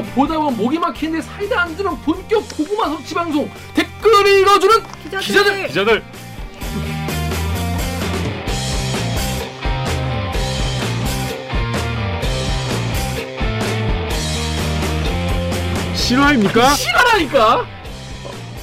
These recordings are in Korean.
이거 보다 보면 목이 막히는데 사이다 안 들면 본격 고구마 섭취 방송 댓글 읽어주는 기자들. 기자들! 기자들 실화입니까? 실화라니까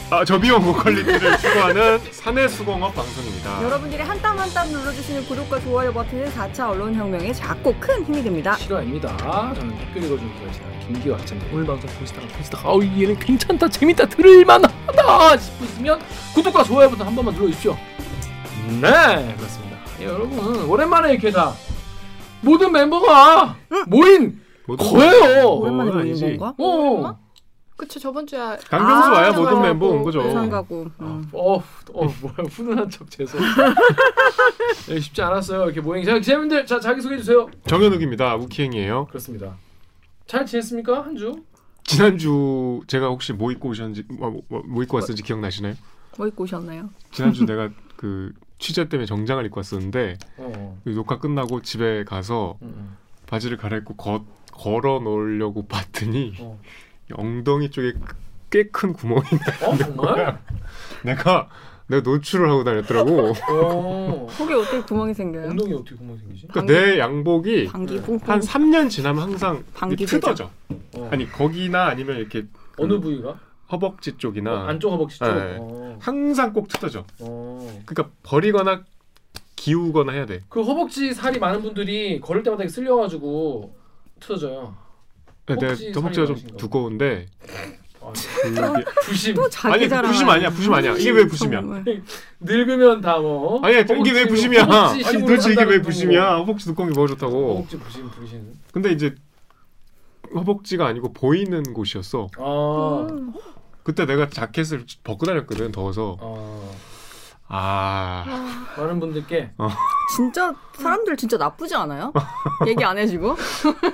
아, 저비용 고퀄리티를 추구하는 사내 수공업 방송입니다. 여러분들이 한 땀 한 땀 눌러주시는 구독과 좋아요 버튼은 4차 언론혁명에 작고 큰 힘이 됩니다. 실화입니다 저는 댓글 읽어주는 기자 김기화 참 오늘 방송 보시다가 보시다가 아우 얘는 괜찮다 재밌다 들을만하다 싶으시면 구독과 좋아요 버튼 한 번만 눌러주십시오 네 그렇습니다 예, 여러분 오랜만에 이렇게 다 모든 멤버가 모인 거예요. 오랜만에 어, 아니지. 건가? 어. 그쵸 저번 주에 강병수 아, 와야 모든 맞아요. 멤버 온 거죠. 부산 가고. 음. 어, 어, 뭐야 훈훈한 척 죄송. 네, 쉽지 않았어요 이렇게 모임. 자 기자님들 자 자기 소개해 주세요. 정현욱입니다. 우키행이에요. 그렇습니다. 잘 지냈습니까 한 주? 지난주 제가 혹시 뭐 입고 오셨는지 뭐, 뭐, 뭐 입고 왔는지 기억나시나요? 뭐 입고 오셨나요? 지난주 내가 그 취재 때문에 정장을 입고 왔었는데 어. 그 녹화 끝나고 집에 가서 음, 바지를 갈아입고 거, 걸어 놓으려고 봤더니 어. 엉덩이 쪽에 꽤 큰 구멍이 나. 어 정말? 내가 내가 노출을 하고 다녔더라고. 어. 속에 어떻게 구멍이 생겨요? 엉덩이 어떻게 구멍 생기지? 그러니까 내 양복이 방귀 네. 한 3년 지나면 항상 방귀 트어져. 어. 아니 거기나 아니면 이렇게 그 어느 부위가? 허벅지 쪽이나 어, 안쪽 허벅지 쪽. 네. 어. 항상 꼭 트어져. 어. 그러니까 버리거나 기우거나 해야 돼. 그 허벅지 살이 많은 분들이 걸을 때마다 쓸려가지고 틀어져요. 네, 내 허벅지 허벅지가 좀 많으신가? 두꺼운데 아, 그게 부심. 또 자기 아니 자랑. 부심 아니야 부심 아니야 이게 왜 부심이야? 정말. 늙으면 다 뭐. 아니야 이게 왜 허벅지- 부심이야? 허벅지 아니 힘으로 도대체 이게 왜 부심이야? 허벅지 두꺼운 게 뭐가 거. 좋다고? 허벅지 부심 부심. 근데 이제 허벅지가 아니고 보이는 곳이었어. 아. 음. 그때 내가 자켓을 벗고 다녔거든 더워서. 아. 아 많은 분들께 진짜 사람들 진짜 나쁘지 않아요? 얘기 안 해주고?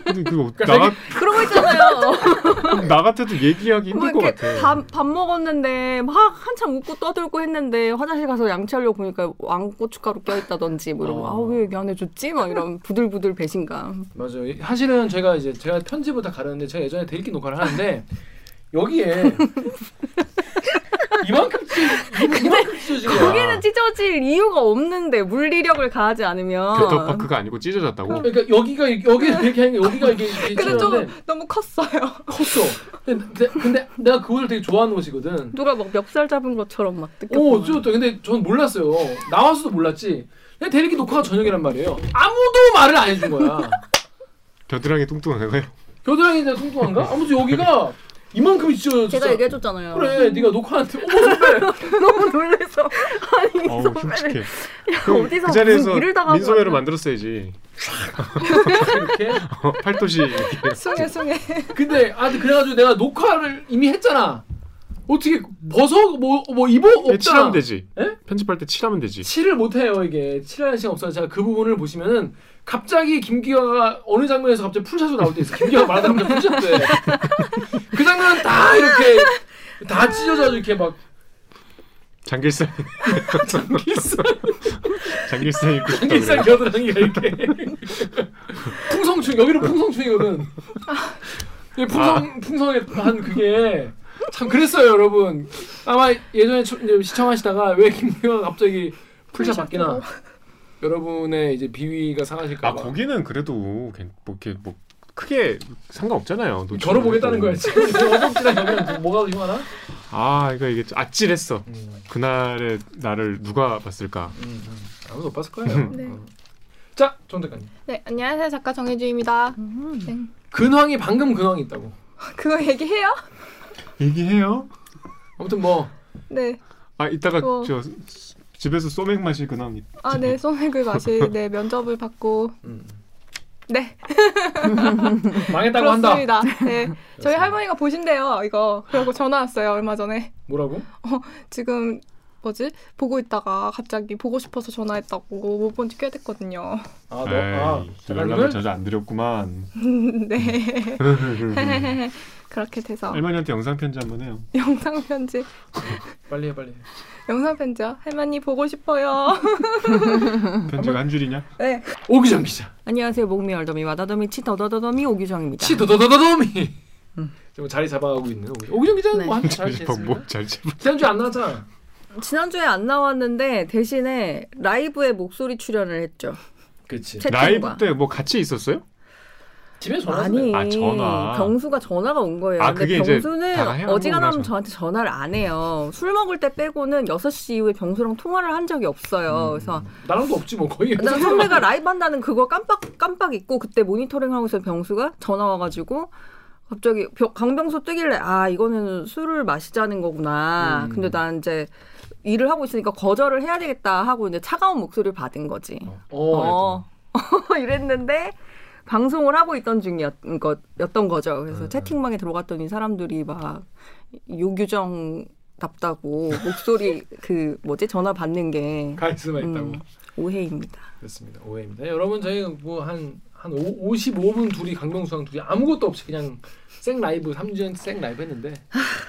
근데 그거 나, 그런 거 있잖아요. 나 같아도 얘기하기 뭐 힘들 것 이렇게 같아. 밥, 밥 먹었는데 막 한참 웃고 떠들고 했는데 화장실 가서 양치하려고 보니까 왕고춧가루 껴있다든지 뭐 이러면 어. 아왜 얘기 안 해줬지? 막 이런 부들부들 배신감. 맞아요. 사실은 제가 이제 제가 편집을 다 가르는데 제가 예전에 대리기 녹화를 하는데 여기에 이만큼 찢 이만큼 찢어지냐. 거기는 찢어질 이유가 없는데 물리력을 가하지 않으면 겨터파크가 아니고 찢어졌다고. 그러니까 여기가 여기 이렇게 하는 게 여기가 이게 근데 좀 너무 컸어요. 컸어. 근데, 근데, 내가 그거를 되게 좋아하는 옷이거든. 누가 막 멱살 잡은 것처럼 막 오, 느꼈어. 찢었다. 근데 전 몰랐어요. 나와서도 몰랐지. 그냥 대리기 녹화가 저녁이란 말이에요. 아무도 말을 안 해준 거야. 겨드랑이 뚱뚱한가요? 겨드랑이 뚱뚱한가? 아무튼 여기가 이만큼이 찢어졌어. 제가 얘기해줬잖아요. 그래, 네가 녹화한테 어머 선배. 너무 놀래서 아니 어우 선배를. 야, 어디서 그 자리에서 무슨 일을 당하고 민소매로? 만들었어야지. 이렇게. 어, 팔도시 이렇게. 숭해 숭해. 근데 아 그래가지고 내가 녹화를 이미 했잖아. 어떻게 벗어? 뭐 뭐 입어? 예, 없잖아. 칠하면 되지. 에? 편집할 때 칠하면 되지. 칠을 못 해요 이게. 칠하는 시간 없어서 제가 그 부분을 보시면은 갑자기 김기화가 어느 장면에서 갑자기 풀샷으로 나올 때 있어 김기화가 말하다 보면 풀샷 돼 그 장면은 다 이렇게 다 찢어져 이렇게 막 장길살. 장길살. 장길살 입고 그래. 겨드랑이가 이렇게. 풍성충 여기는 풍성충이거든. 이 풍성 풍성에 한 그게 참 그랬어요 여러분 아마 예전에 초- 이제 시청하시다가 왜 김기화가 갑자기 풀샷 바뀌나 여러분의 이제 비위가 상하실까 아 봐 거기는 그래도 괜- 뭐 이렇게 뭐 크게 상관없잖아요. 또. 거야 지금 어정지랑 여기랑 뭐가 더 흉하나? 아 이거 이게 아찔했어. 음, 그날의 나를 누가 봤을까? 음, 음. 아무도 못 봤을 거예요 네. 어. 자 정 작가님 네 안녕하세요 작가 정혜주입니다. 음. 네. 근황이 방금 근황이 있다고 그거 얘기해요? 얘기해요. 아무튼 뭐 네. 아 이따가 어. 저 집에서 소맥 마실 근황 있. 아네 소맥을 마실 네 면접을 받고 음. 네 망했다고 한다 그렇습니다. 네 저희 할머니가 보신대요 이거 그러고 전화 왔어요 얼마 전에 뭐라고? 지금 뭐지 보고 있다가 갑자기 보고 싶어서 전화했다고 못 본 지 꽤 됐거든요. 아너 에이, 아, 연락을? 자주 안 드렸구만. 네 그렇게 돼서 할머니한테 영상 편지 한번 해요. 영상 편지 빨리 해 빨리 해. 영상 편지요 할머니 보고 싶어요. 편지가 한 줄이냐? 네 오기정 기자 안녕하세요. 목미 얼더미 와다더미 치더더더더미 오규정입니다. 치도도도도도미 좀 자리 잡아가고 있는 오기- 오기정 기자는 네. 뭐한잘 뭐, 지냈습니다. 뭐잘 집. 지난주에 안 나왔잖아. 지난주에 안 나왔는데 대신에 라이브에 목소리 출연을 했죠. 그렇지. 채팅과. 라이브 때 뭐 같이 있었어요? 집에 전화 아니, 아, 전화. 병수가 전화가 온 거예요. 아, 근데 그게 이제 병수는 어지간하면 저한테 전화를 안 해요. 술 먹을 때 빼고는 6시 이후에 병수랑 통화를 한 적이 없어요. 그래서 나랑도 없지 뭐 거의. 난 선배가 라이브 한다는 그거 깜빡 깜빡 잊고 그때 모니터링 하고 있어 병수가 전화 와가지고 갑자기 벼- 강병수 뜨길래 아 이거는 술을 마시자는 거구나. 음. 근데 난 이제 일을 하고 있으니까 거절을 해야 되겠다 하고 이제 차가운 목소리를 받은 거지. 어. 어. 이랬는데 방송을 하고 있던 중이었던 거, 거죠. 네. 그래서 채팅방에 들어갔더니 사람들이 막 요규정 답다고 목소리 그 뭐지 전화 받는 게 카리스마 있다고. 음, 오해입니다. 그렇습니다. 오해입니다. 여러분 저희 뭐한한 55분 둘이 강병수랑 둘이 아무것도 없이 그냥 생 라이브 3주년 생 라이브 했는데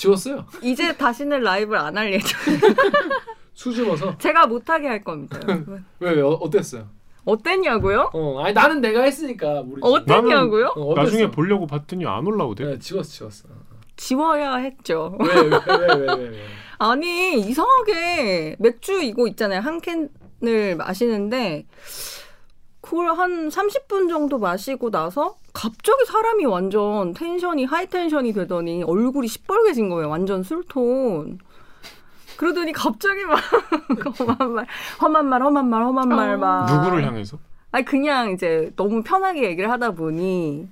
지웠어요. 이제 다시는 라이브를 안 할 예정. 수줍어서 제가 못하게 할 겁니다. 왜, 왜 어, 어땠어요? 어땠냐고요? 어, 아니 나는 내가 했으니까 모르지. 어땠냐고요? 어? 나중에 보려고 봤더니 안 올라오대. 네, 지웠어, 지웠어. 지워야 했죠. 왜, 왜, 왜, 왜, 왜, 왜? 아니 이상하게 맥주 이거 있잖아요 한 캔을 마시는데 그걸 한 30분 정도 마시고 나서 갑자기 사람이 완전 tension이 high tension이 되더니 얼굴이 시뻘개진 거예요 완전 술톤. 그러더니 갑자기 막 험한 말 험한 말 험한 말 험한 말 막. 누구를 향해서? 아니 그냥 이제 너무 편하게 얘기를 하다 보니.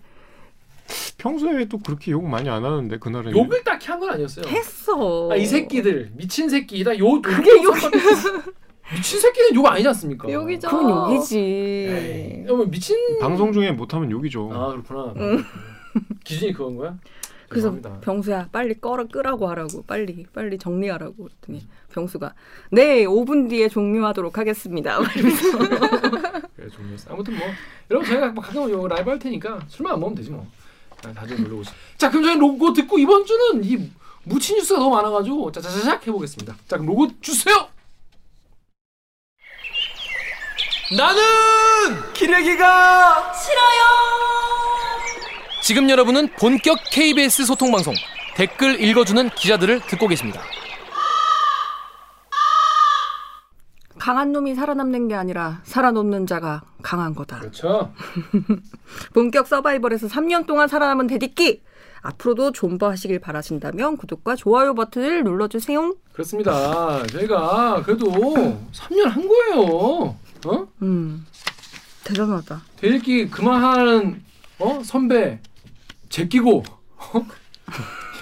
평소에 또 그렇게 욕 많이 안 하는데 그날은. 욕을 딱히 한 건 아니었어요. 했어. 아, 이 새끼들 미친 새끼다. 요 그게 욕이 미친 새끼는 욕 아니지 않습니까? 욕이죠. 그건 에이, 욕이지 여러분 미친 방송 중에 못하면 욕이죠. 아 그렇구나. 기준이 그건 거야? 그래서 죄송합니다. 병수야 빨리 꺼라 끄라고 하라고 빨리 빨리 정리하라고 그랬더니 병수가 네 5분 뒤에 종료하도록 하겠습니다. 이러면서 그래 종료했어. 아무튼 뭐 여러분 저희가 뭐 가끔 요 라이브 할 테니까 술만 안 먹으면 되지 뭐. 아, 다들 놀러 오시. 자 그럼 저희 로고 듣고 이번 주는 이 무친 뉴스가 너무 많아가지고 짜자자작 해보겠습니다. 자 그럼 로고 주세요. 나는 기레기가 지금 여러분은 본격 KBS 소통 방송 댓글 읽어주는 기자들을 듣고 계십니다. 강한 놈이 살아남는 게 아니라 살아놓는 자가 강한 거다. 그렇죠. 본격 서바이벌에서 3년 동안 살아남은 대디끼 앞으로도 존버 하시길 바라신다면 구독과 좋아요 버튼을 눌러주세요. 그렇습니다. 저희가 그래도 3년 한 거예요. 어? 음 대단하다. 대일기 그만하는 어 선배 제끼고 어?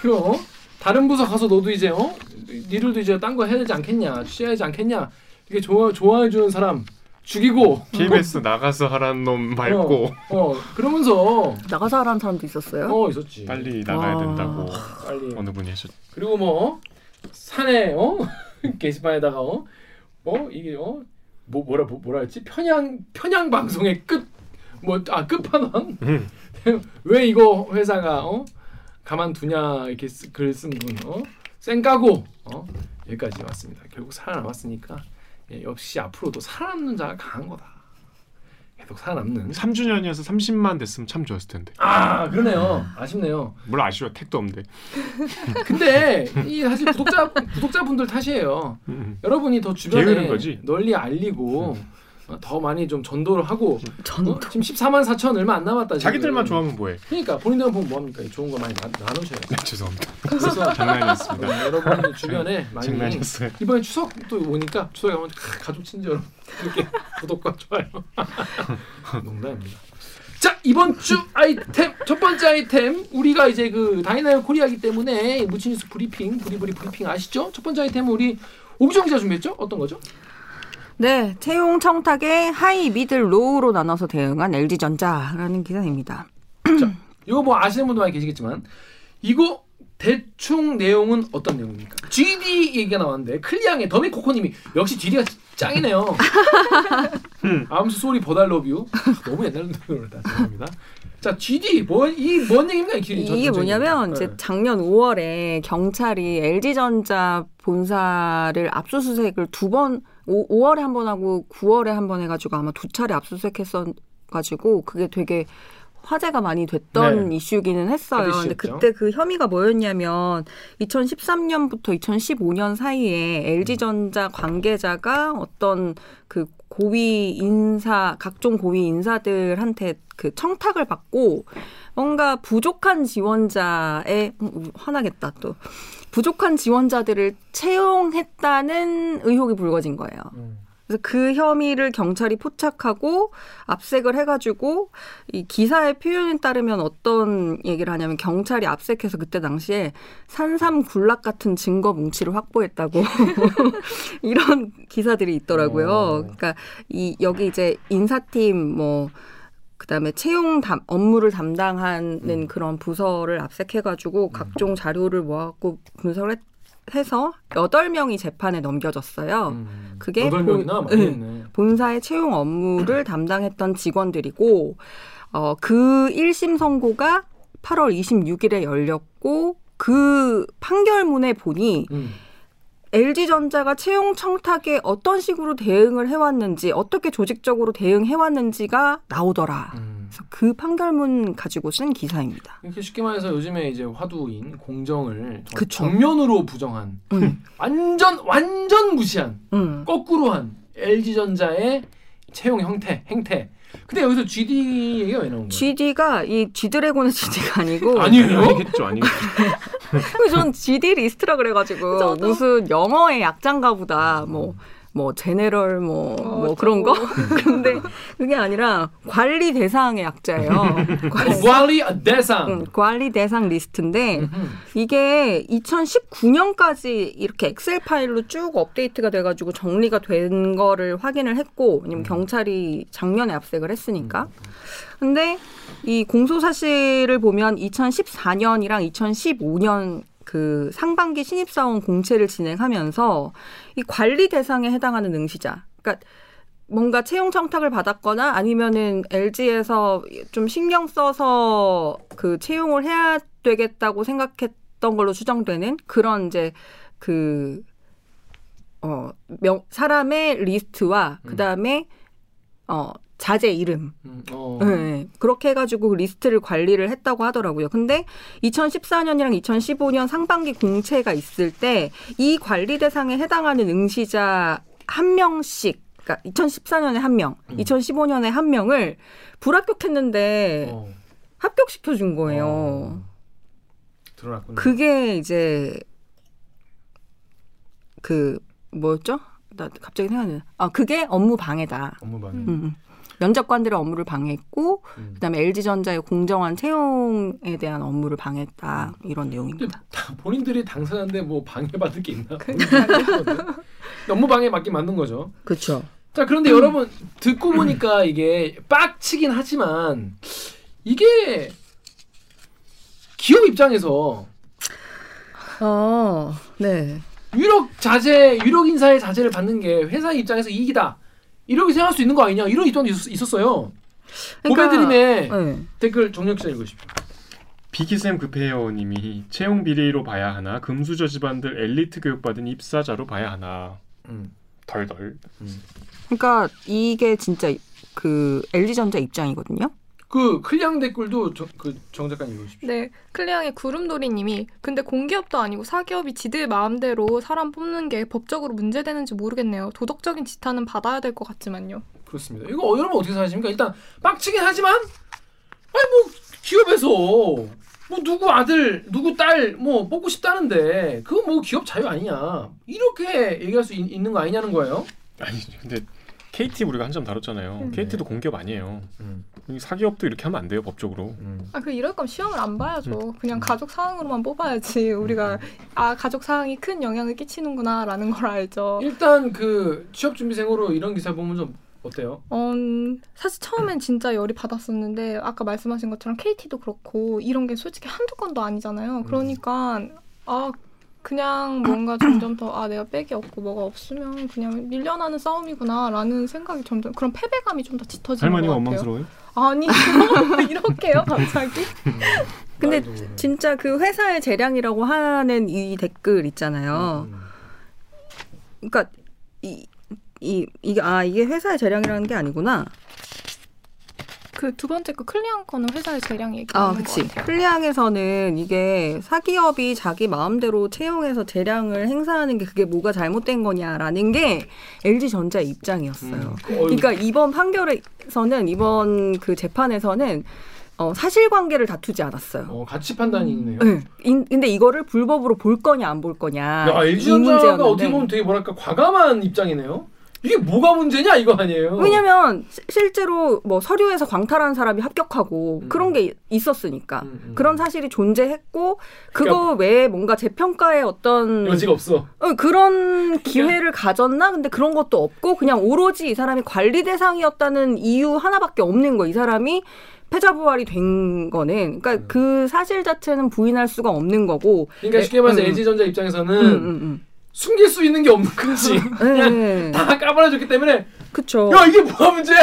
이거 어? 다른 부서 가서 너도 이제 어 니들도 이제 딴 거 해야 되지 않겠냐 취해야지 않겠냐 이게 좋아 좋아해 주는 사람 죽이고 KBS 나가서 하라는 놈 말고 어, 어 그러면서 나가서 하라는 사람도 있었어요? 어 있었지 빨리 나가야 와. 된다고 빨리 어느 분이 하셨. 그리고 뭐 어? 산에 어 게시판에다가 어? 어 이게 어? 뭐 뭐라 뭐, 뭐라 했지? 편향 편향 방송의 끝뭐아 끝판왕 음. 왜 이거 회사가 어 가만두냐 이렇게 쓰, 글쓴분 어? 쌩까고 어 여기까지 왔습니다. 결국 살아남았으니까 예, 역시 앞으로도 살아남는 자가 강한 거다. 계속 살아남는. 3주년이어서 30만 됐으면 참 좋았을 텐데. 아 그러네요. 아쉽네요. 물론 아쉬워 택도 없는데. 근데 이 사실 구독자 구독자분들 탓이에요. 음. 여러분이 더 주변에? 널리 알리고 어, 더 많이 좀 전도를 하고 전도. 어? 지금 14만 4천 얼마 안 남았다. 지금. 자기들만 좋아하면 뭐해? 그러니까 본인들만 보면 뭐합니까? 좋은 거 많이 나, 나누셔야죠. 네, 죄송합니다. 그래서 장난이었습니다. 어, 여러분 주변에 많이 장난이었어요. 이번에 추석도 오니까 추석에 가면 가족 친지 여러분 이렇게 구독과 좋아요. 농담입니다. 자 이번 주 아이템 첫 번째 아이템 우리가 이제 그 Dynamic Korea기 때문에 무치뉴스 브리핑 브리브리 브리핑 아시죠? 첫 번째 아이템은 우리 오기정 기자 준비했죠? 어떤 거죠? 네, 채용 청탁에 high, middle, low로 나눠서 대응한 LG전자라는 기사입니다. 이거 뭐 아시는 분도 많이 계시겠지만 이거 대충 내용은 어떤 내용입니까? GD 얘기가 나왔는데 클리앙의 더미 코코님이 역시 GD가 짱이네요. 암수 소리 버달러뷰 너무 옛날 노래다 죄송합니다. 자 GD 뭐이뭔 얘기입니까? GD 이게 뭐냐면. 이제 네. 작년 5월에 경찰이 LG전자 본사를 압수수색을 두 번, 5, 5월에 한 번 하고 9월에 한 번 해가지고 아마 두 차례 압수수색했어 가지고 그게 되게 화제가 많이 됐던 네. 이슈기는 했어요. 근데. 그때 그 혐의가 뭐였냐면 2013년부터 2015년 사이에 LG전자 관계자가 어떤 그 고위 인사 각종 고위 인사들한테 그 청탁을 받고 뭔가 부족한 지원자의 음, 화나겠다 또 부족한 지원자들을 채용했다는 의혹이 불거진 거예요. 음. 그래서 그 혐의를 경찰이 포착하고 압색을 해가지고 이 기사의 표현에 따르면 어떤 얘기를 하냐면 경찰이 압색해서 그때 당시에 산삼굴락 같은 증거 뭉치를 확보했다고 이런 기사들이 있더라고요. 어. 그러니까 이 여기 이제 인사팀 뭐 그다음에 채용 담, 업무를 담당하는 음. 그런 부서를 압색해가지고 각종 자료를 모아갖고 분석을 했, 해서 여덟 명이 재판에 넘겨졌어요. 음. 그게 본-. 했네. 본사의 채용 업무를 담당했던 직원들이고 어, 그 1심 선고가 8월 26일에 열렸고 그 판결문에 보니 음. LG전자가 채용 청탁에 어떤 식으로 대응을 해왔는지 어떻게 조직적으로 대응해왔는지가 나오더라. 음. 그래서 그 판결문 가지고 쓴 기사입니다. 이렇게 쉽게 말해서 요즘에 이제 화두인 공정을. 정면으로 부정한 음, 완전 완전 무시한 음. 거꾸로 한 LG전자의 채용 형태 행태. 근데 여기서 GD 얘기가 왜 나온 거예요? GD가 이 G드래곤의 GD가 아니고 아니에요? 아니겠죠, 아니겠죠. 전 GD 리스트라 그래가지고 저도. 무슨 영어의 약자인가 보다 뭐. 뭐 general 뭐뭐 어, 그런 거. 근데 그게 아니라 관리 대상의 약자예요. 관리, 관리 대상. 응, 관리 대상 리스트인데. 이게 2019년까지 이렇게 엑셀 파일로 쭉 업데이트가 돼가지고 정리가 된 거를 확인을 했고 왜냐면 경찰이 작년에 압색을 했으니까 근데 이 공소 사실을 보면 2014년이랑 2015년 그 상반기 신입사원 공채를 진행하면서 이 관리 대상에 해당하는 응시자, 그러니까 뭔가 채용 청탁을 받았거나 아니면은 LG에서 좀 신경 써서 그 채용을 해야 되겠다고 생각했던 걸로 추정되는 그런 이제 그 어, 명, 사람의 리스트와 그 다음에 어, 자제 이름 음, 어. 네, 그렇게 해가지고 그 리스트를 관리를 했다고 하더라고요. 근데 2014년이랑 2015년 상반기 공채가 있을 때 이 관리 대상에 해당하는 응시자 한 명씩, 그러니까 2014년에 한 명, 음. 2015년에 한 명을 불합격했는데 어. 합격시켜 준 거예요. 어. 드러났군요. 그게 이제 그 뭐였죠? 나 갑자기 생각나네. 아 그게 업무 방해다. 업무 방해. 음, 음. 면접관들의 업무를 방해했고 음. 그다음에 LG전자의 공정한 채용에 대한 업무를 방해했다 이런 내용입니다. 다 본인들이 당사자인데 뭐 방해받을 게 있나? 업무 방해 맞게 만든 거죠. 그렇죠. 자 그런데 여러분 듣고 보니까 이게 빡치긴 하지만 이게 기업 입장에서 어, 네. 유력 자제, 유력 인사의 자제를 받는 게 회사 입장에서 이익이다. 이렇게 생각할 수 있는 거 아니냐 이런 입장도 있, 있었어요. 그러니까- 고배드림의 네. 댓글 정력 기자 읽으십시오. 비키쌤 급해요님이 채용 비리로 봐야 하나 금수저 집안들 엘리트 교육받은 입사자로 봐야 하나 음. 덜덜 그러니까 이게 진짜 그 LG전자 입장이거든요. 그 클리앙 댓글도 저, 그정 작가님 읽으십시오. 네, 클리앙의 구름돌이님이 근데 공기업도 아니고 사기업이 지들 마음대로 사람 뽑는 게 법적으로 문제되는지 모르겠네요. 도덕적인 지탄은 받아야 될 것 같지만요. 그렇습니다. 이거 어, 여러분 어떻게 생각하십니까? 일단 빡치긴 하지만 아니 뭐 기업에서 뭐 누구 아들 누구 딸 뭐 뽑고 싶다는데 그거 뭐 기업 자유 아니냐 이렇게 얘기할 수 있, 있는 거 아니냐는 거예요. 아니 근데 KT 우리가 한 점 다뤘잖아요. 음. KT도 공기업 아니에요. 음, 이 사기업도 이렇게 하면 안 돼요 법적으로. 음. 아, 그 이럴 거면 시험을 안 봐야죠. 그냥 가족 사항으로만 뽑아야지. 우리가 아 가족 사항이 큰 영향을 끼치는구나라는 걸 알죠. 일단 그 취업 준비생으로 이런 기사 보면 좀 어때요? 음, 사실 처음엔 진짜 열이 받았었는데 아까 말씀하신 것처럼 KT도 그렇고 이런 게 솔직히 한두 건도 아니잖아요. 그러니까 아 그냥 뭔가 점점 더 아 내가 백이 없고 뭐가 없으면 그냥 밀려나는 싸움이구나라는 생각이 점점 그런 패배감이 좀 더 짙어지는 할머니가 것 같아요. 원망스러워요? 아니 이렇게요 갑자기? 근데 나이도 그러네. 진짜 그 회사의 재량이라고 하는 이 댓글 있잖아요. 음, 그러니까 이, 이 이게 아 이게 회사의 재량이라는 게 아니구나. 그 두 번째 그 클리앙 거는 회사의 재량 얘기. 아, 그치. 플리앙에서는 이게 사기업이 자기 마음대로 채용해서 재량을 행사하는 게 그게 뭐가 잘못된 거냐라는 게 LG 전자의 입장이었어요. 음. 그러니까 이번 판결에서는 이번 그 재판에서는 어, 사실관계를 다투지 않았어요. 어, 가치 판단이 있네요. 네. 인- 근데 이거를 불법으로 볼 거냐 안 볼 거냐 야, 이 LG전자가 문제였는데. 어떻게 보면 되게 뭐랄까 과감한 입장이네요. 이게 뭐가 문제냐 이거 아니에요. 왜냐면 시- 실제로 뭐 서류에서 광탈한 사람이 합격하고 음. 그런 게 있었으니까 음, 음. 그런 사실이 존재했고 그거 외에 뭔가 재평가의 어떤 여지가 없어. 어, 그런 기회를 가졌나? 근데 그런 것도 없고 그냥 오로지 이 사람이 관리 대상이었다는 이유 하나밖에 없는 거. 이 사람이 패자부활이 된 거는 그러니까 음. 그 사실 자체는 부인할 수가 없는 거고. 그러니까 쉽게 말해서 음. LG전자 입장에서는 음, 음, 숨길 수 있는 게 없는 거지. 음. 네. 다 까발려줬기 때문에 그쵸. 야 이게 뭐가 문제야?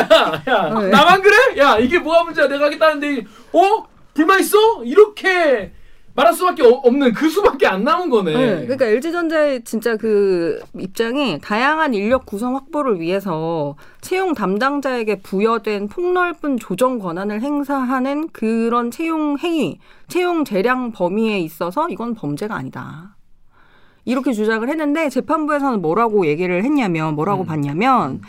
야 네. 나만 그래? 야 이게 뭐가 문제야? 내가 하겠다는데 어 불만 있어? 이렇게 말할 수밖에 어- 없는 그 수밖에 안 남은 거네. 네, 그러니까 LG전자의 진짜 그 입장이 다양한 인력 구성 확보를 위해서 채용 담당자에게 부여된 폭넓은 조정 권한을 행사하는 그런 채용 행위, 채용 재량 범위에 있어서 이건 범죄가 아니다. 이렇게 주장을 했는데 재판부에서는 뭐라고 얘기를 했냐면 뭐라고 음. 봤냐면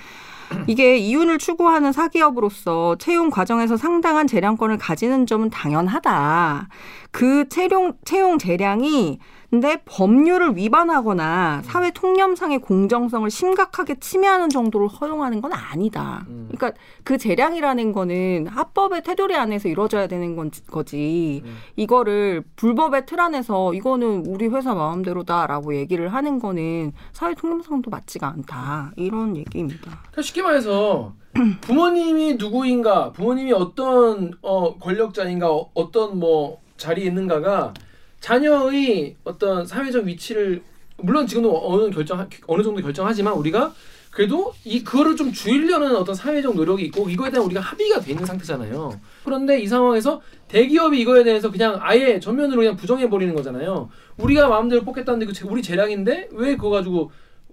이게 이윤을 추구하는 사기업으로서 채용 과정에서 상당한 재량권을 가지는 점은 당연하다. 그 채용 채용 재량이 근데 법률을 위반하거나 사회 통념상의 공정성을 심각하게 침해하는 정도로 허용하는 건 아니다. 음. 그러니까 그 재량이라는 거는 합법의 테두리 안에서 이루어져야 되는 건, 거지. 음. 이거를 불법의 틀 안에서 이거는 우리 회사 마음대로다라고 얘기를 하는 거는 사회 통념상도 맞지가 않다. 이런 얘기입니다. 그러니까 쉽게 말해서 부모님이 누구인가, 부모님이 어떤 어, 권력자인가, 어, 어떤 뭐 자리에 있는가가 자녀의 어떤 사회적 위치를 물론 지금도 어느 결정 어느 정도 결정하지만 우리가 그래도 이 그거를 좀 줄이려는 어떤 사회적 노력이 있고 이거에 대한 우리가 합의가 돼 있는 상태잖아요. 그런데 이 상황에서 대기업이 이거에 대해서 그냥 아예 전면으로 그냥 부정해 버리는 거잖아요. 우리가 마음대로 뽑겠다는데 그 제- 우리 재량인데 왜 그거 가지고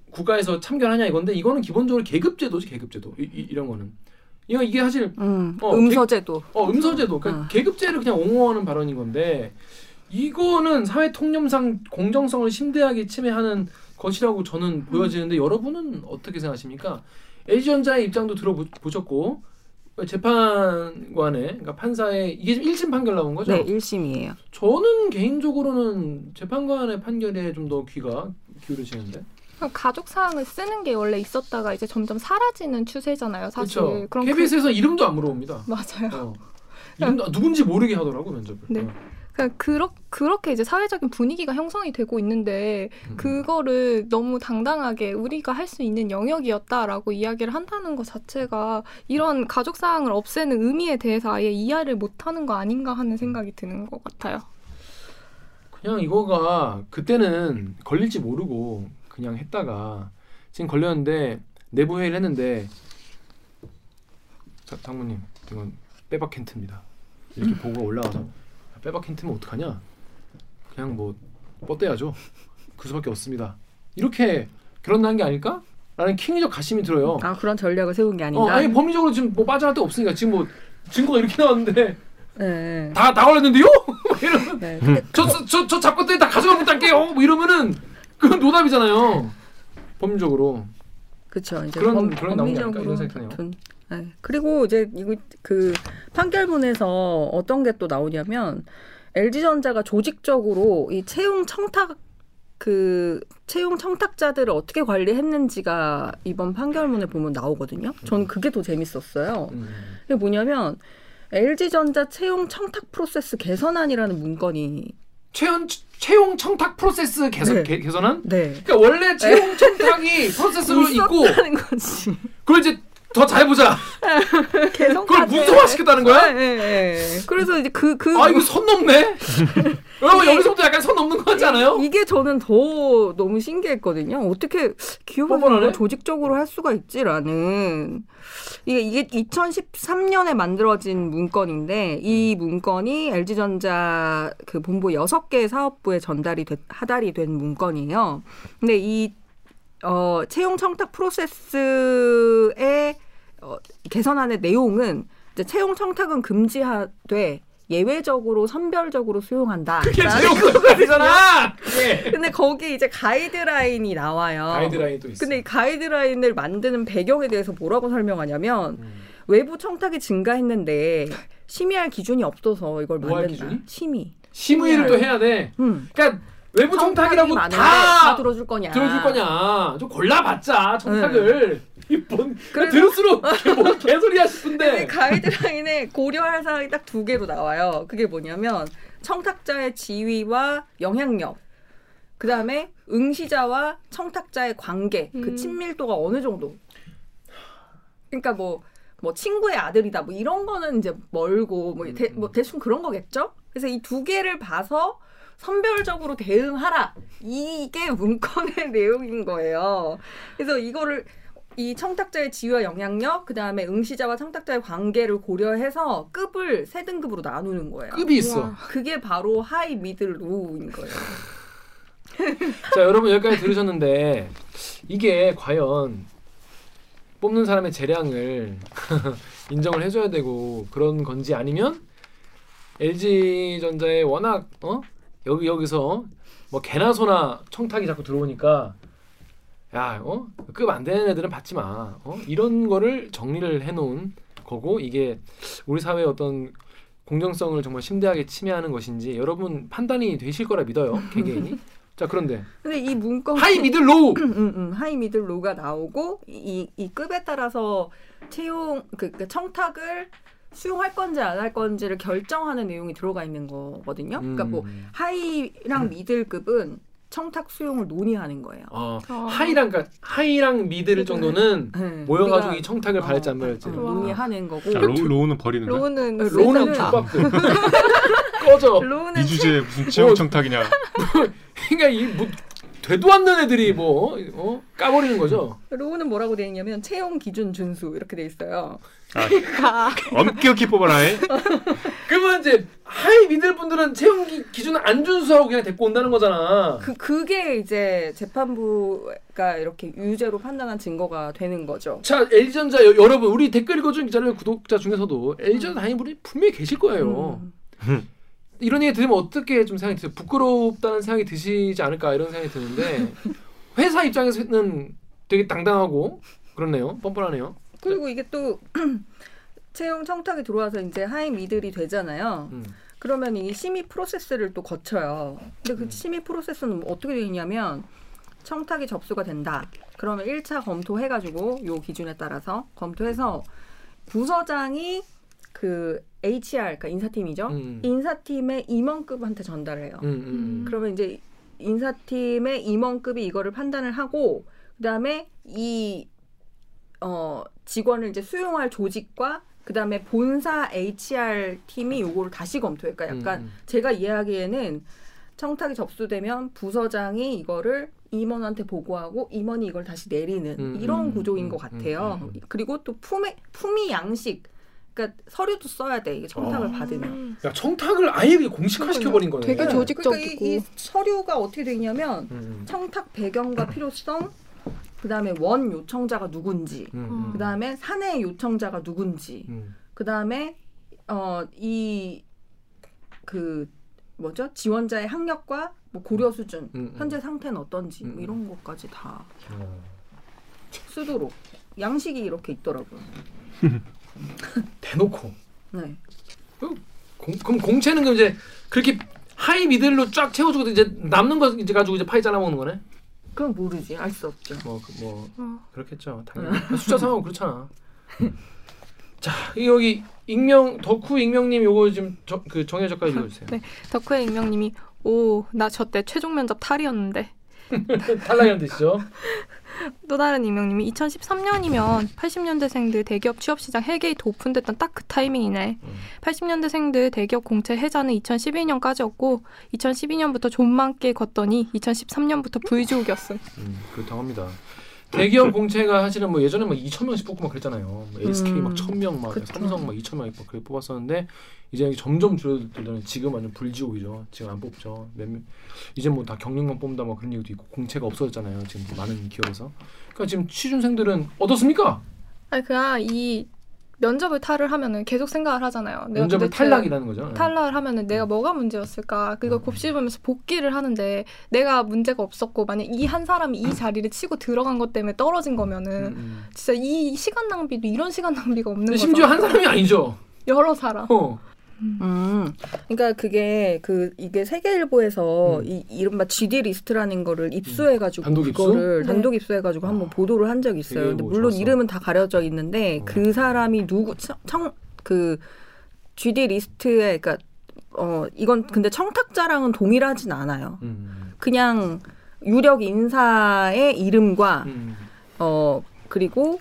국가에서 참견하냐 이건데 이거는 기본적으로 계급제도지 계급제도 이, 이, 이런 거는 이거 이게 사실 음, 어, 음서제도. 어 음서제도 그러니까 어. 계급제를 그냥 옹호하는 발언인 건데 이거는 사회 통념상 공정성을 심대하게 침해하는 것이라고 저는 보여지는데 여러분은 어떻게 생각하십니까? LG전자의 입장도 들어보셨고 재판관의 그러니까 판사의 이게 지금 1심 판결 나온 거죠? 네, 1심이에요. 저는 개인적으로는 재판관의 판결에 좀 더 귀가 기울으시는데. 가족 사항을 쓰는 게 원래 있었다가 이제 점점 사라지는 추세잖아요. 사실. 그렇죠. 그럼 KBS에서 이름도 안 물어봅니다. 그, 맞아요. 어. 이름도 누군지 모르게 하더라고 면접을. 네. 어. 그러니까 그렇, 그렇게 이제 사회적인 분위기가 형성이 되고 있는데 음. 그거를 너무 당당하게 우리가 할 수 있는 영역이었다라고 이야기를 한다는 것 자체가 이런 가족 사항을 없애는 의미에 대해서 아예 이해를 못하는 거 아닌가 하는 생각이 드는 것 같아요. 그냥 이거가 그때는 걸릴지 모르고 그냥 했다가 지금 걸렸는데 내부 회의를 했는데 자, 장모님 이건 빼박 힌트입니다. 이렇게 보고 올라와서 아, 빼박 힌트면 어떡하냐? 그냥 뭐 뻗대야죠. 그 수밖에 없습니다. 이렇게 결혼한 게 아닐까? 라는 킹리적 가심이 들어요. 아 그런 전략을 세운 게 아닌가? 어, 아니 법리적으로 지금 뭐 빠져날 데 없으니까 지금 뭐 증거가 이렇게 나왔는데 네. 다다 걸렸는데요? 막 이러면 네. 저저 저 잡것들이 다 가져가 못할게요. 뭐 이러면은 그건 노답이잖아요. 법률적으로. 그렇죠. 이제 그런- 범, 그런 나온 게 아닐까 이런 생각이 드네요. 네. 그리고 이제 이거 그 판결문에서 어떤 게 또 나오냐면 LG전자가 조직적으로 이 채용 청탁 그 채용 청탁자들을 어떻게 관리했는지가 이번 판결문에 보면 나오거든요. 전 그게 더 재밌었어요. 음. 이게 뭐냐면 LG전자 채용 청탁 프로세스 개선안이라는 문건이 채용 채용 청탁 프로세스 개선 네. 개, 개선한? 네. 그러니까 원래 채용 청탁이 프로세스로 있고. 그걸 이제 더 잘해보자. 개선 그걸 문서화시켰다는 거야? 네, 네, 네. 그래서 이제 그, 그. 아 이거 선 넘네. 여러분 여기서부터 약간 선 넘는 거 같지 않아요? 이게 저는 더 너무 신기했거든요. 어떻게? 이걸 조직적으로 할 수가 있지라는. 이게, 이게 2013년에 만들어진 문건인데, 이 음. 문건이 LG전자 그 본부 6개 사업부에 전달이 됐, 하달이 된 문건이에요. 근데 이, 어, 채용 청탁 프로세스의 어, 개선안의 내용은 이제 채용 청탁은 금지하되 예외적으로 선별적으로 수용한다. 그게 제용거잖아. 예. 근데 거기 이제 가이드라인이 나와요. 가이드라인 또 있어. 근데 이 가이드라인을 만드는 배경에 대해서 뭐라고 설명하냐면 음. 외부 청탁이 증가했는데 심의할 기준이 없어서 이걸 뭐할 만든다. 심의. 심의를 또 해야 돼. 음. 그러니까 외부 청탁이라고 많은데 다, 다 들어줄 거냐? 들어줄 거냐? 좀 골라봤자 청탁을 이뭔 그래서- 들을수록 뭔 개소리야 싶은데. 가이드라인에 고려할 사항이 딱 두 개로 나와요. 그게 뭐냐면 청탁자의 지위와 영향력, 그 다음에 응시자와 청탁자의 관계, 그 음. 친밀도가 어느 정도. 그러니까 뭐, 뭐 친구의 아들이다, 뭐 이런 거는 이제 멀고 뭐, 대, 뭐 대충 그런 거겠죠. 그래서 이 두 개를 봐서 선별적으로 대응하라. 이게 문건의 내용인 거예요. 그래서 이거를 이 청탁자의 지위와 영향력, 그 다음에 응시자와 청탁자의 관계를 고려해서 급을 세 등급으로 나누는 거예요. 급이 있어. 우와. 그게 바로 high, middle, low인 거예요. 자 여러분 여기까지 들으셨는데 이게 과연 뽑는 사람의 재량을 인정을 해줘야 되고 그런 건지 아니면 LG 전자에 워낙 어 여기 여기서 뭐 개나 소나 청탁이 자꾸 들어오니까 야 어 급 안 되는 애들은 받지 마. 어? 이런 거를 정리를 해 놓은 거고 이게 우리 사회의 어떤 공정성을 정말 심대하게 침해하는 것인지 여러분 판단이 되실 거라 믿어요 개개인이. 자 그런데 근데 이 문건 high middle low 음, 음, high middle low가 나오고 이, 이 급에 따라서 채용 그, 그 청탁을 수용할 건지 안 할 건지를 결정하는 내용이 들어가 있는 거거든요. 그러니까 뭐 음. high랑 middle급은 청탁 수용을 논의하는 거예요. 어, 어. high랑 그러니까 high랑 middle 정도는 네, 모여가지고 이 청탁을 받을지 안 어, 어, 와. 논의하는 거고. 자, 로, low는 버리는 거야? 로우는 로우는 세상에. 족밥들 꺼져 low는 이 주제 무슨 채용 청탁이냐? 그러니까 이 뭐 되도 않는 애들이 뭐 어? 까버리는 거죠 low는 뭐라고 돼 있냐면 채용 기준 준수 이렇게 돼 있어요. 아, 엄격히 뽑아라. 해. 그러면 이제 high middle 분들은 채용 기, 기준을 안 준수하고 그냥 데리고 온다는 거잖아 그 그게 이제 재판부가 이렇게 유죄로 판단한 증거가 되는 거죠. 자 여, 여러분 우리 댓글 읽어준 기자들 구독자 중에서도 LG전자 다니분이 분명히 계실 거예요 음. 이런 얘기 들으면 어떻게 좀 생각이 드세요? 부끄럽다는 생각이 드시지 않을까 이런 생각이 드는데 회사 입장에서는 되게 당당하고 그렇네요. 뻔뻔하네요. 그리고 이게 또 채용 청탁이 들어와서 이제 하이 미들이 되잖아요. 음. 그러면 이 심의 프로세스를 또 거쳐요. 근데 그 심의 프로세스는 어떻게 되어 있냐면 청탁이 접수가 된다. 그러면 1차 검토해가지고 요 기준에 따라서 검토해서 부서장이 그 HR, 그러니까 인사팀이죠. 음. 인사팀의 임원급한테 전달해요. 음, 음, 음. 그러면 이제 인사팀의 임원급이 이거를 판단을 하고 그다음에 이 어, 직원을 이제 수용할 조직과 그다음에 본사 HR 팀이 요거를 다시 검토해. 그러니까 약간 음, 제가 이해하기에는 청탁이 접수되면 부서장이 이거를 임원한테 보고하고 임원이 이걸 다시 내리는 음, 이런 음, 구조인 음, 것 같아요. 음, 음, 음. 그리고 또 품의 품위 양식 그러니까 서류도 써야 돼. 이게 청탁을 어. 받으면. 야 청탁을 아예 공식화시켜 버린 거네. 되게 네. 조직적이고. 그러니까 이, 이 서류가 어떻게 돼 있냐면 음, 청탁 배경과 필요성, 그 다음에 원 요청자가 누군지, 음, 음, 그 다음에 사내 요청자가 누군지, 음. 그 다음에 어이 그 뭐죠 지원자의 학력과 뭐 고려 수준, 음, 음. 현재 상태는 어떤지 뭐 음. 이런 것까지 다 어. 쓰도록 양식이 이렇게 있더라고요. 대놓고. 네. 공, 그럼 공채는 그럼 이제 그렇게 high middle로 쫙 채워주고 이제 남는 거 이제 가지고 이제 파이 잘라 먹는 거네. 그럼 모르지 알 수 없죠. 뭐, 그, 뭐 어. 그렇겠죠. 당연히 숫자 상하고 그렇잖아. 자 여기 익명 덕후 익명님 요거 지금 저, 그 정해 작가 읽어주세요. 네. 덕후의 익명님이 오 나 저 때 최종 면접 탈이었는데 탈락이라는 뜻이죠. 또 다른 익명님이 2013년이면 80년대생들 대기업 취업시장 hell gate 오픈됐던 딱 그 타이밍이네. 음. 80년대생들 대기업 공채 해자는 2012년까지였고 2012년부터 존망 게 걷더니 2013년부터 V족이었음. 음, 그렇다고 합니다. 대기업 공채가 사실은 뭐 예전에 막 2천 명씩 뽑고 막 그랬잖아요. 뭐 SK 막 음, 1,000명 막 그쵸. 삼성 막 2천 명 그렇게 뽑았었는데 이제 점점 줄어들더니 지금 완전 불지옥이죠. 지금 안 뽑죠. 몇 명, 이제 뭐 다 경력만 뽑는다 뭐 그런 얘기도 있고 공채가 없어졌잖아요. 지금 많은 기업에서. 그러니까 지금 취준생들은 어떻습니까? 아니 그냥 이 면접을 탈을 하면은 계속 생각을 하잖아요. 면접을 탈락이라는 거죠. 탈락을 하면은 내가 뭐가 문제였을까? 그걸 곱씹으면서 복귀를 하는데 내가 문제가 없었고 만약 이 한 사람이 이 자리를 치고 들어간 것 때문에 떨어진 거면은 음, 음. 진짜 이 시간 낭비도 이런 시간 낭비가 없는 거죠. 심지어 한 사람이 아니죠. 여러 사람. 어. 음, 그러니까 그게 그 이게 세계일보에서 음. 이 이른바 GD 리스트라는 거를 입수해 가지고 단독 입수? 그거를 네. 단독 입수해 가지고 한번 아, 보도를 한 적이 있어요. 근데 뭐 물론 좋았어. 이름은 다 가려져 있는데 어. 그 사람이 누구 청그 GD 리스트에 그러니까 어 이건 근데 청탁자랑은 동일하진 않아요. 음. 그냥 유력 인사의 이름과 음. 어 그리고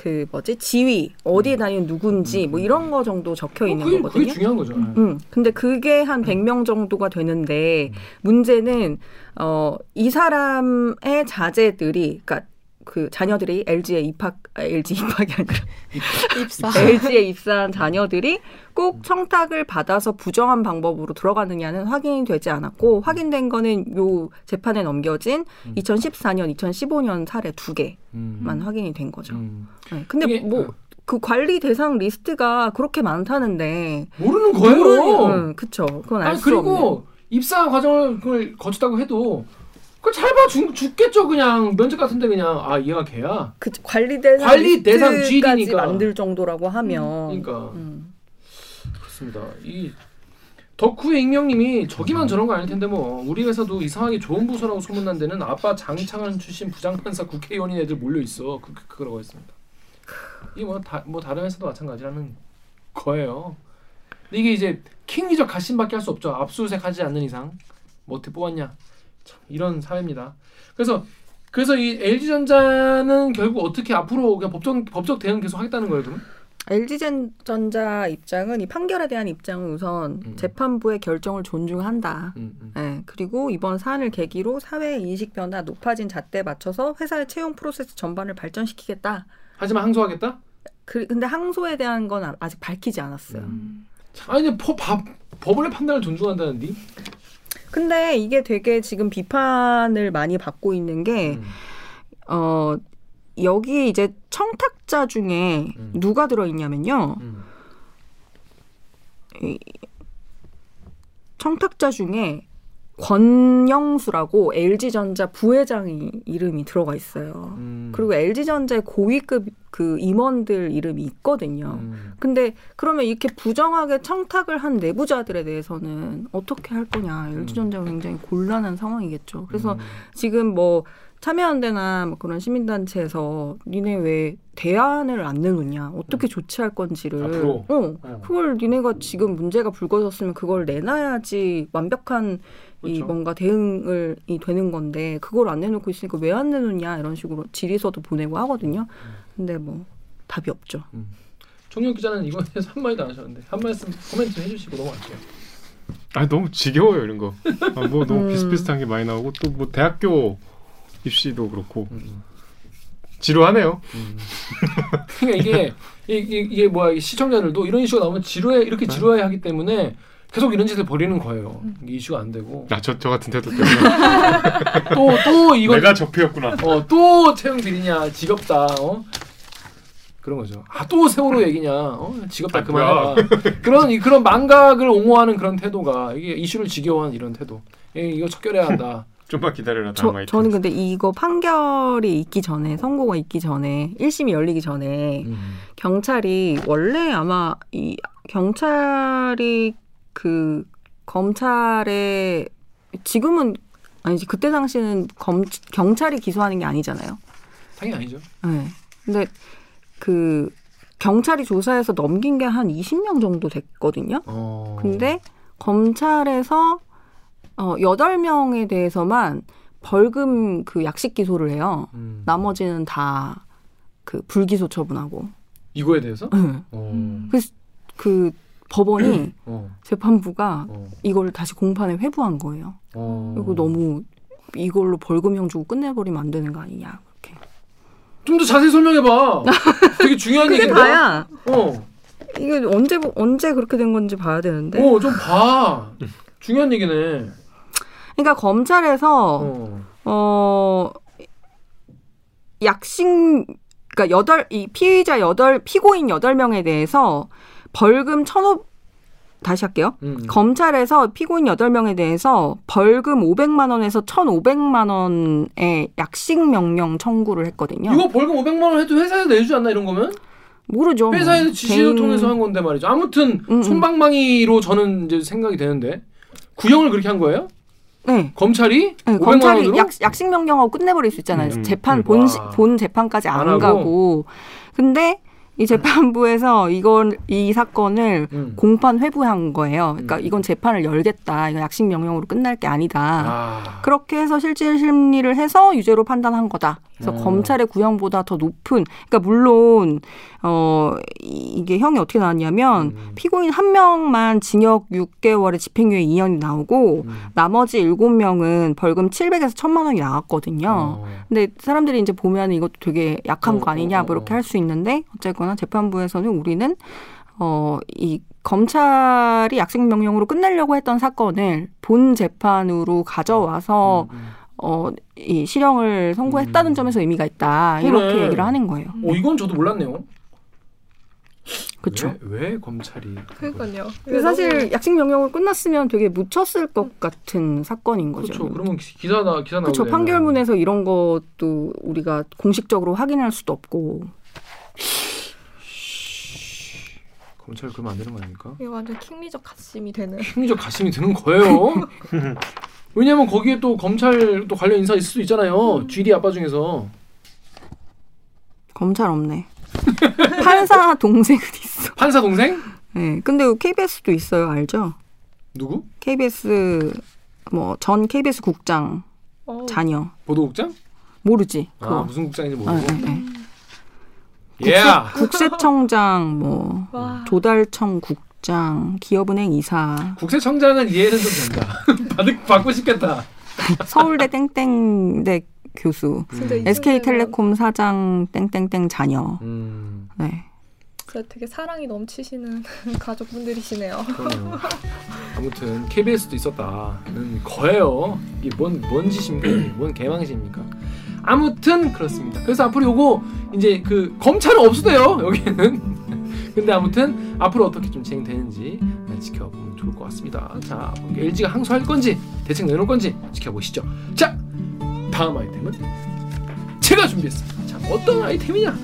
그 뭐지? 지위 어디에 다니는 누군지 뭐 이런 거 정도 적혀 있는 어, 그게, 거거든요. 그게 중요한 거죠. 음, 근데 그게 한 100명 정도가 되는데 문제는 어, 이 사람의 자제들이 그러니까 그 자녀들이 LG에 입학 아, LG 입학이 아니라 입사. LG에 입사한 자녀들이 꼭 청탁을 받아서 부정한 방법으로 들어가느냐는 확인이 되지 않았고 확인된 거는 요 재판에 넘겨진 음. 2014년, 2015년 사례 두 개만 음. 확인이 된 거죠. 음. 네, 근데 이게, 뭐 어. 그 관리 대상 리스트가 그렇게 많다는데 모르는 거예요. 응, 그쵸. 그건 알 아니 수 그리고 입사 과정을 그걸 거쳤다고 해도 그걸 잘 봐 주겠죠 그냥 면접 같은데 그냥 아 얘가 걔야. 그 관리 대상 관리 대상 리스트까지 GD 니까. 만들 정도라고 하면 그러니까 음. 그렇습니다. 이 덕후의 익명님이 저기만 저런 거 아닐 텐데 뭐 우리 회사도 이상하게 좋은 부서라고 소문난 데는 아빠 장차관 출신 부장판사 국회의원인 애들 몰려 있어. 그, 그 그러고 했습니다. 이게 뭐다뭐 뭐 다른 회사도 마찬가지라는 거예요. 이게 이제 킹리적 가심밖에 할 수 없죠. 압수수색 하지 않는 이상 뭐 어떻게 뽑았냐. 참 이런 사회입니다. 그래서 그래서 이 LG전자는 결국 어떻게 앞으로 그냥 법적 법적 대응 계속 하겠다는 거예요, 그럼? LG전자 입장은 이 판결에 대한 입장은 우선 음. 재판부의 결정을 존중한다. 음, 음. 네, 그리고 이번 사안을 계기로 사회 인식 변화, 높아진 잣대에 맞춰서 회사의 채용 프로세스 전반을 발전시키겠다. 하지만 항소하겠다? 그, 근데 항소에 대한 건 아- 아직 밝히지 않았어요. 음. 참, 아니 법, 법, 법원의 판단을 존중한다는데? 근데 이게 되게 지금 비판을 많이 받고 있는 게 음. 어, 여기 이제 청탁자 중에 음. 누가 들어있냐면요. 음. 청탁자 중에 권영수라고 LG전자 부회장이 이름이 들어가 있어요. 음. 그리고 LG전자의 고위급 그 임원들 이름이 있거든요. 음. 근데 그러면 이렇게 부정하게 청탁을 한 내부자들에 대해서는 어떻게 할 거냐. LG전자가 굉장히 곤란한 상황이겠죠. 그래서 음. 지금 뭐 참여연대나 뭐 그런 시민단체에서 니네 왜 대안을 안 내놓냐, 어떻게 조치할 건지를, 음. 앞으로? 어, 어. 그걸 니네가 지금 문제가 불거졌으면 그걸 내놔야지 완벽한 이 그렇죠. 뭔가 대응을 이 되는 건데 그걸 안 내놓고 있으니까 왜 안 내놓냐 이런 식으로 질의서도 보내고 하거든요. 근데 뭐 답이 없죠. 총영 기자는 이거에 대해서 한 마디도 안 하셨는데 한 말씀 코멘트 좀 해주시고 넘어갈게요. 아 너무 지겨워요 이런 거. 아, 뭐 너무 음. 비슷비슷한 게 많이 나오고 또 뭐 대학교 입시도 그렇고 음. 지루하네요. 그러니까 이게 이게, 이게 뭐야 시청자들도 이런 이슈가 나오면 지루해 이렇게 네. 지루해 하기 때문에 계속 이런 짓을 벌이는 거예요. 이슈가 안 되고 아저 저 같은 태도 때문에 또 또 이거 내가 적폐였구나. 어또 채용 비리냐 지겹다 어 그런 거죠. 아 또 세월호 얘기냐 어 지겹다 아, 그만해라 그런 이- 그런 망각을 옹호하는 그런 태도가 이게 이슈를 지겨워하는 이런 태도 예, 이거 척결해야 한다. 좀만 기다려라 저. 저는 근데 이거 판결이 있기 전에 선고가 있기 전에 1심이 열리기 전에 경찰이 원래 아마 이 경찰이 그 검찰에 지금은 아니지 그때 당시는 검 경찰이 기소하는 게 아니잖아요. 당연히 아니죠. 네. 근데 그 경찰이 조사해서 넘긴 게 한 20명 정도 됐거든요. 어. 근데 검찰에서 어 8명에 대해서만 벌금 그 약식 기소를 해요. 음. 나머지는 다 그 불기소 처분하고. 이거에 대해서 네. 어. 그래서 그 법원이 어. 재판부가 어. 이걸 다시 공판에 회부한 거예요. 어. 이거 너무 이걸로 벌금형 주고 끝내버리면 안 되는 거 아니냐. 그렇게. 좀 더 자세히 설명해봐. 되게 중요한 얘기인데. 다야. 어. 이게 언제 언제 그렇게 된 건지 봐야 되는데. 어, 좀 봐. 중요한 얘기네. 그러니까 검찰에서 어. 어 약식 그러니까 여덟 이 피의자 여덟 피고인 여덟 명에 대해서 벌금 천오 다시 할게요. 음. 검찰에서 피고인 8명에 대해서 벌금 500만 원에서 1,500만 원의 약식 명령 청구를 했거든요. 이거 벌금 500만 원 해도 회사에서 내주지 않나 이런 거면? 모르죠. 회사에서 지시를 개인- 통해서 한 건데 말이죠. 아무튼 음, 음. 손방망이로 저는 이제 생각이 되는데 구형을 그렇게 한 거예요? 네. 검찰이 네, 500만 검찰이 원으로? 약, 약식 명령하고 끝내버릴 수 있잖아요. 음, 재판 음. 본, 와. 시- 본 재판까지 안, 안? 가고. 근데 이 재판부에서 이건 이 사건을 음. 공판 회부한 거예요. 그러니까 음. 이건 재판을 열겠다. 이거 약식 명령으로 끝날 게 아니다. 아. 그렇게 해서 실질 심리를 해서 유죄로 판단한 거다. 그래서 어. 검찰의 구형보다 더 높은, 그러니까 물론 어 이- 이게 형이 어떻게 나왔냐면 음. 피고인 한 명만 징역 6개월에 집행유예 2년이 나오고 음. 나머지 7명은 벌금 700에서 1000만 원이 나왔거든요. 어. 근데 사람들이 이제 보면 이것도 되게 약한 어, 거 아니냐 어, 뭐 이렇게 어. 할수 있는데 어쨌거나 재판부에서는 우리는 어이 검찰이 약식 명령으로 끝내려고 했던 사건을 본 재판으로 가져와서 음, 음. 어 이 실형을 선고했다는 음. 점에서 의미가 있다 그래. 이렇게 얘기를 하는 거예요. 어 이건 저도 몰랐네요. 그렇죠. 왜, 왜 검찰이 그러니까요. 근데 사실 약식 명령으로 끝났으면 되게 묻혔을 것 같은 사건인 거죠. 그렇죠. 그러면 기- 기사 나 기사 나오게 그렇죠. 판결문에서 이런 것도 우리가 공식적으로 확인할 수도 없고. 검찰 그러면 안 되는 거 아닙니까? 이게 완전 킹리적 가심이 되는. 심리적 가심이 드는 거예요. 왜냐면 거기에 또 검찰 또 관련 인사 있을 수 있잖아요. GD 아빠 중에서 검찰 없네. 판사 동생은 있어. 판사 동생 네. 근데 KBS도 있어요. 알죠? 누구? KBS 뭐 전 KBS 국장 어, 자녀. 보도국장? 모르지. 아 그거. 무슨 국장인지 아, 모르고. 네, 네. 예. 국세청장 뭐 와. 조달청 국 장 기업은행 이사 국세청장은 이해는 좀 된다. 받을 받고 싶겠다. 서울대 땡땡대 교수 이 SK텔레콤 사장 땡땡땡 자녀 음, 네 되게 사랑이 넘치시는 가족분들이시네요. 아무튼 KBS도 있었다는 거예요. 이게 뭔, 뭔 짓입니까? 뭔 개망신입니까? 아무튼 그렇습니다. 그래서 앞으로 요거 이제 그 검찰은 없어요 여기는. 근데 아무튼 앞으로 어떻게 좀 진행되는지 지켜보면 좋을 것 같습니다. 자, LG가 항소할 건지 대책 내놓을 건지 지켜보시죠. 자, 다음 아이템은 제가 준비했습니다. 자, 어떤 아이템이냐?